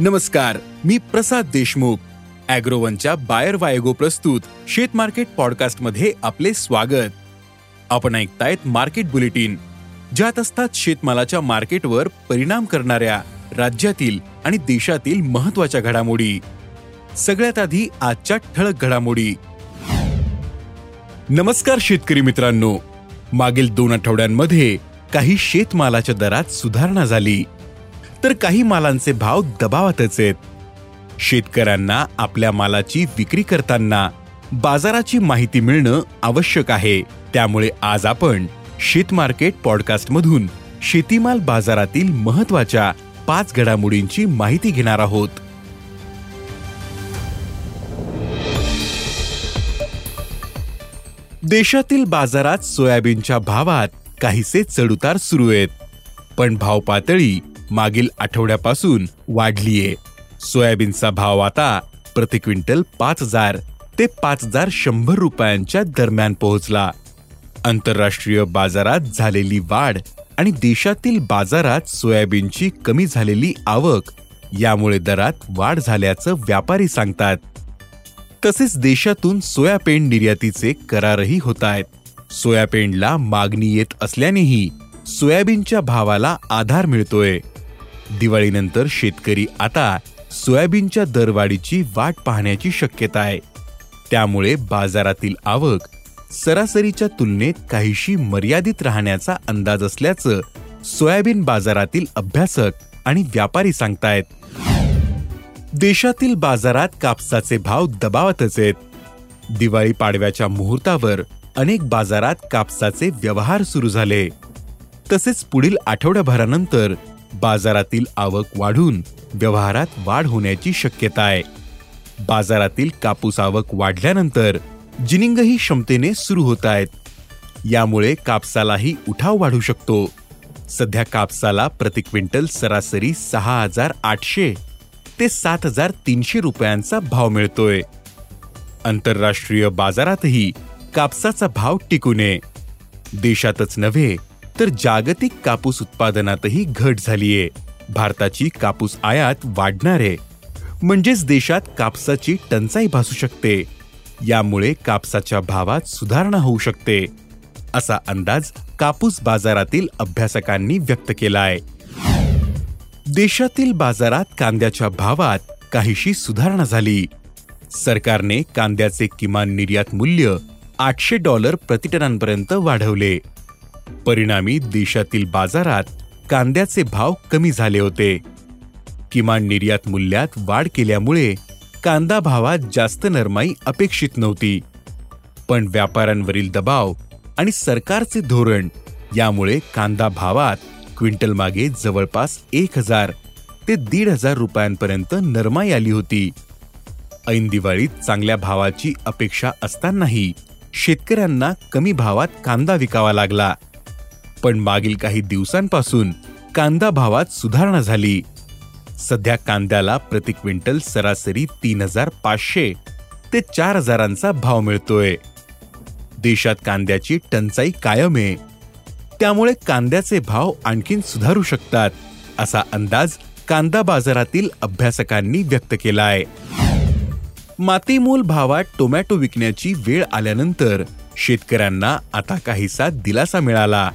नमस्कार मी प्रसाद देशमुख. अॅग्रोवनच्या बायर वायगो प्रस्तुत शेत मार्केट पॉडकास्टमध्ये आपले स्वागत. आपण ऐकतायत मार्केट बुलेटिन ज्यात असतात शेतमालाच्या मार्केटवर परिणाम करणाऱ्या राज्यातील आणि देशातील महत्त्वाच्या घडामोडी. सगळ्यात आधी आजच्या ठळक घडामोडी. नमस्कार शेतकरी मित्रांनो. मागील दोन आठवड्यांमध्ये काही शेतमालाच्या दरात सुधारणा झाली. तर काही मालांचे भाव दबावातच आहेत. शेतकऱ्यांना आपल्या मालाची विक्री करताना बाजाराची माहिती मिळणं आवश्यक आहे. त्यामुळे आज आपण शेत मार्केट पॉडकास्टमधून शेतीमाल बाजारातील महत्त्वाच्या पाच घडामोडींची माहिती घेणार आहोत. देशातील बाजारात सोयाबीनच्या भावात काहीसे चढउतार सुरू आहेत. पण भाव पातळी मागील आठवड्यापासून वाढलीये. सोयाबीनचा भाव आता प्रति क्विंटल पाच हजार ते पाच हजार शंभर रुपयांच्या दरम्यान पोहोचला. आंतरराष्ट्रीय बाजारात झालेली वाढ आणि देशातील बाजारात सोयाबीनची कमी झालेली आवक यामुळे दरात वाढ झाल्याचं व्यापारी सांगतात. तसेच देशातून सोयापेंड निर्यातीचे करारही होत आहेत. सोयापेंडला मागणी येत असल्यानेही सोयाबीनच्या भावाला आधार मिळतोय. दिवाळीनंतर शेतकरी आता सोयाबीनच्या दरवाढीची वाट पाहण्याची शक्यता आहे. त्यामुळे बाजारातील आवक सरासरीच्या तुलनेत काहीशी मर्यादित राहण्याचा अंदाज असल्याचं सोयाबीन बाजारातील अभ्यासक आणि व्यापारी सांगतायत. देशातील बाजारात कापसाचे भाव दबावतच आहेत. दिवाळी पाडव्याच्या मुहूर्तावर अनेक बाजारात कापसाचे व्यवहार सुरू झाले. तसेच पुढील आठवड्याभरानंतर बाजारातील आवक वाढून व्यवहारात वाढ होण्याची शक्यता आहे. बाजारातील कापूस आवक वाढल्यानंतर जिनिंगही क्षमतेने सुरू होत आहेत. यामुळे कापसालाही उठाव वाढू शकतो. सध्या कापसाला प्रति क्विंटल सरासरी सहा हजार आठशे ते सात हजार तीनशे रुपयांचा भाव मिळतोय. आंतरराष्ट्रीय बाजारातही कापसाचा भाव टिकू नये. देशातच नव्हे तर जागतिक कापूस उत्पादनातही घट झालीये. भारताची कापूस आयात वाढणार. आहे म्हणजेच देशात कापसाची टंचाई भासू शकते. यामुळे कापसाच्या भावात सुधारणा होऊ शकते. असा अंदाज कापूस बाजारातील अभ्यासकांनी व्यक्त केला आहे देशातील बाजारात कांद्याच्या भावात काहीशी सुधारणा झाली. सरकारने कांद्याचे किमान निर्यात मूल्य आठशे डॉलर प्रतिटनांपर्यंत वाढवले. परिणामी देशातील बाजारात कांद्याचे भाव कमी झाले होते. किमान निर्यात मूल्यात वाढ केल्यामुळे कांदा भावात जास्त नरमाई अपेक्षित नव्हती. पण व्यापाऱ्यांवरील दबाव आणि सरकारचे धोरण यामुळे कांदा भावात क्विंटल मागे जवळपास एक हजार ते दीड हजार रुपयांपर्यंत नरमाई आली होती. ऐन दिवाळीत चांगल्या भावाची अपेक्षा असतानाही शेतकऱ्यांना कमी भावात कांदा विकावा लागला. पण मागील काही दिवसांपासून कांदा भावात सुधारणा झाली. सध्या कांद्याला प्रति क्विंटल सरासरी तीन हजार पाचशे ते चार हजारांचा भाव मिळतोय. देशात कांद्याची टंचाई कायम आहे. त्यामुळे कांद्याचे भाव आणखीन सुधारू शकतात असा अंदाज कांदा बाजारातील अभ्यासकांनी व्यक्त केलाय. मातीमूल भावात टोमॅटो विकण्याची वेळ आल्यानंतर शेतकऱ्यांना आता काहीसा दिलासा मिळाला.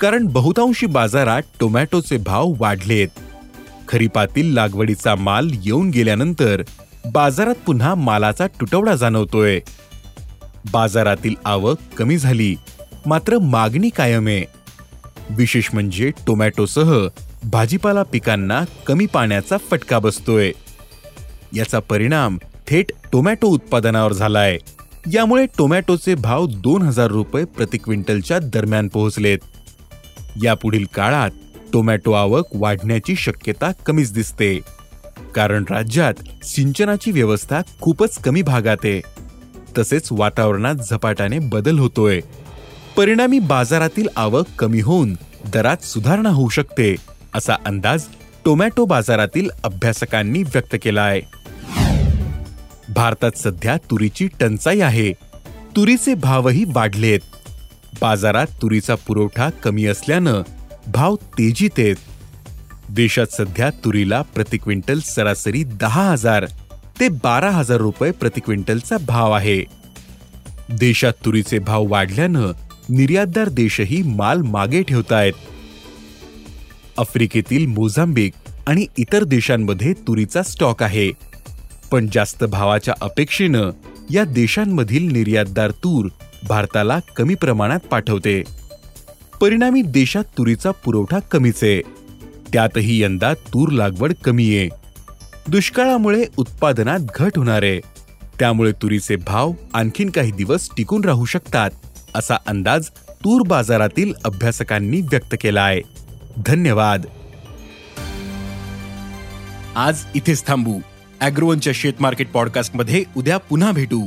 कारण बहुतांशी बाजारात टोमॅटोचे भाव वाढलेत. खरीपातील लागवडीचा माल येऊन गेल्यानंतर बाजारात पुन्हा मालाचा तुटवडा जाणवतोय. बाजारातील आवक कमी झाली मात्र मागणी कायम आहे. विशेष म्हणजे टोमॅटोसह भाजीपाला पिकांना कमी पाण्याचा फटका बसतोय. याचा परिणाम थेट टोमॅटो उत्पादनावर झालाय. यामुळे टोमॅटोचे भाव दोन हजार रुपये प्रति क्विंटलच्या दरम्यान पोहोचलेत. यापुढील काळात टोमॅटो आवक वाढण्याची शक्यता कमीच दिसते. कारण राज्यात सिंचनाची व्यवस्था खूपच कमी भागात आहे. तसेच वातावरणात झपाट्याने बदल होतोय. परिणामी बाजारातील आवक कमी होऊन दरात सुधारणा होऊ शकते असा अंदाज टोमॅटो बाजारातील अभ्यासकांनी व्यक्त केला आहे भारतात सध्या तुरीची टंचाई आहे. तुरीचे भावही वाढलेत. बाजारात तुरीचा पुरवठा कमी असल्यानं भाव तेजीत आहेत. देशात सध्या तुरीला प्रति क्विंटल सरासरी दहा हजार ते बारा हजार रुपये प्रति क्विंटलचा भाव आहे. देशात तुरीचे भाव वाढल्यानं निर्यातदार देशही माल मागे ठेवतायत. आफ्रिकेतील मोझांबिक आणि इतर देशांमध्ये तुरीचा स्टॉक आहे. पण जास्त भावाच्या अपेक्षेनं या देशांमधील निर्यातदार तूर भारताला कमी प्रमाणात पाठवते. परिणामी देशात तुरीचा पुरवठा कमीच. आहे त्यातही यंदा तूर लागवड कमी आहे दुष्काळामुळे उत्पादनात घट होणार. आहे त्यामुळे तुरीचे भाव आणखीन काही दिवस टिकून राहू शकतात असा अंदाज तूर बाजारातील अभ्यासकांनी व्यक्त केला आहे धन्यवाद. आज इथेच थांबू. अॅग्रोवनच्या शेत मार्केट पॉडकास्टमध्ये उद्या पुन्हा भेटू.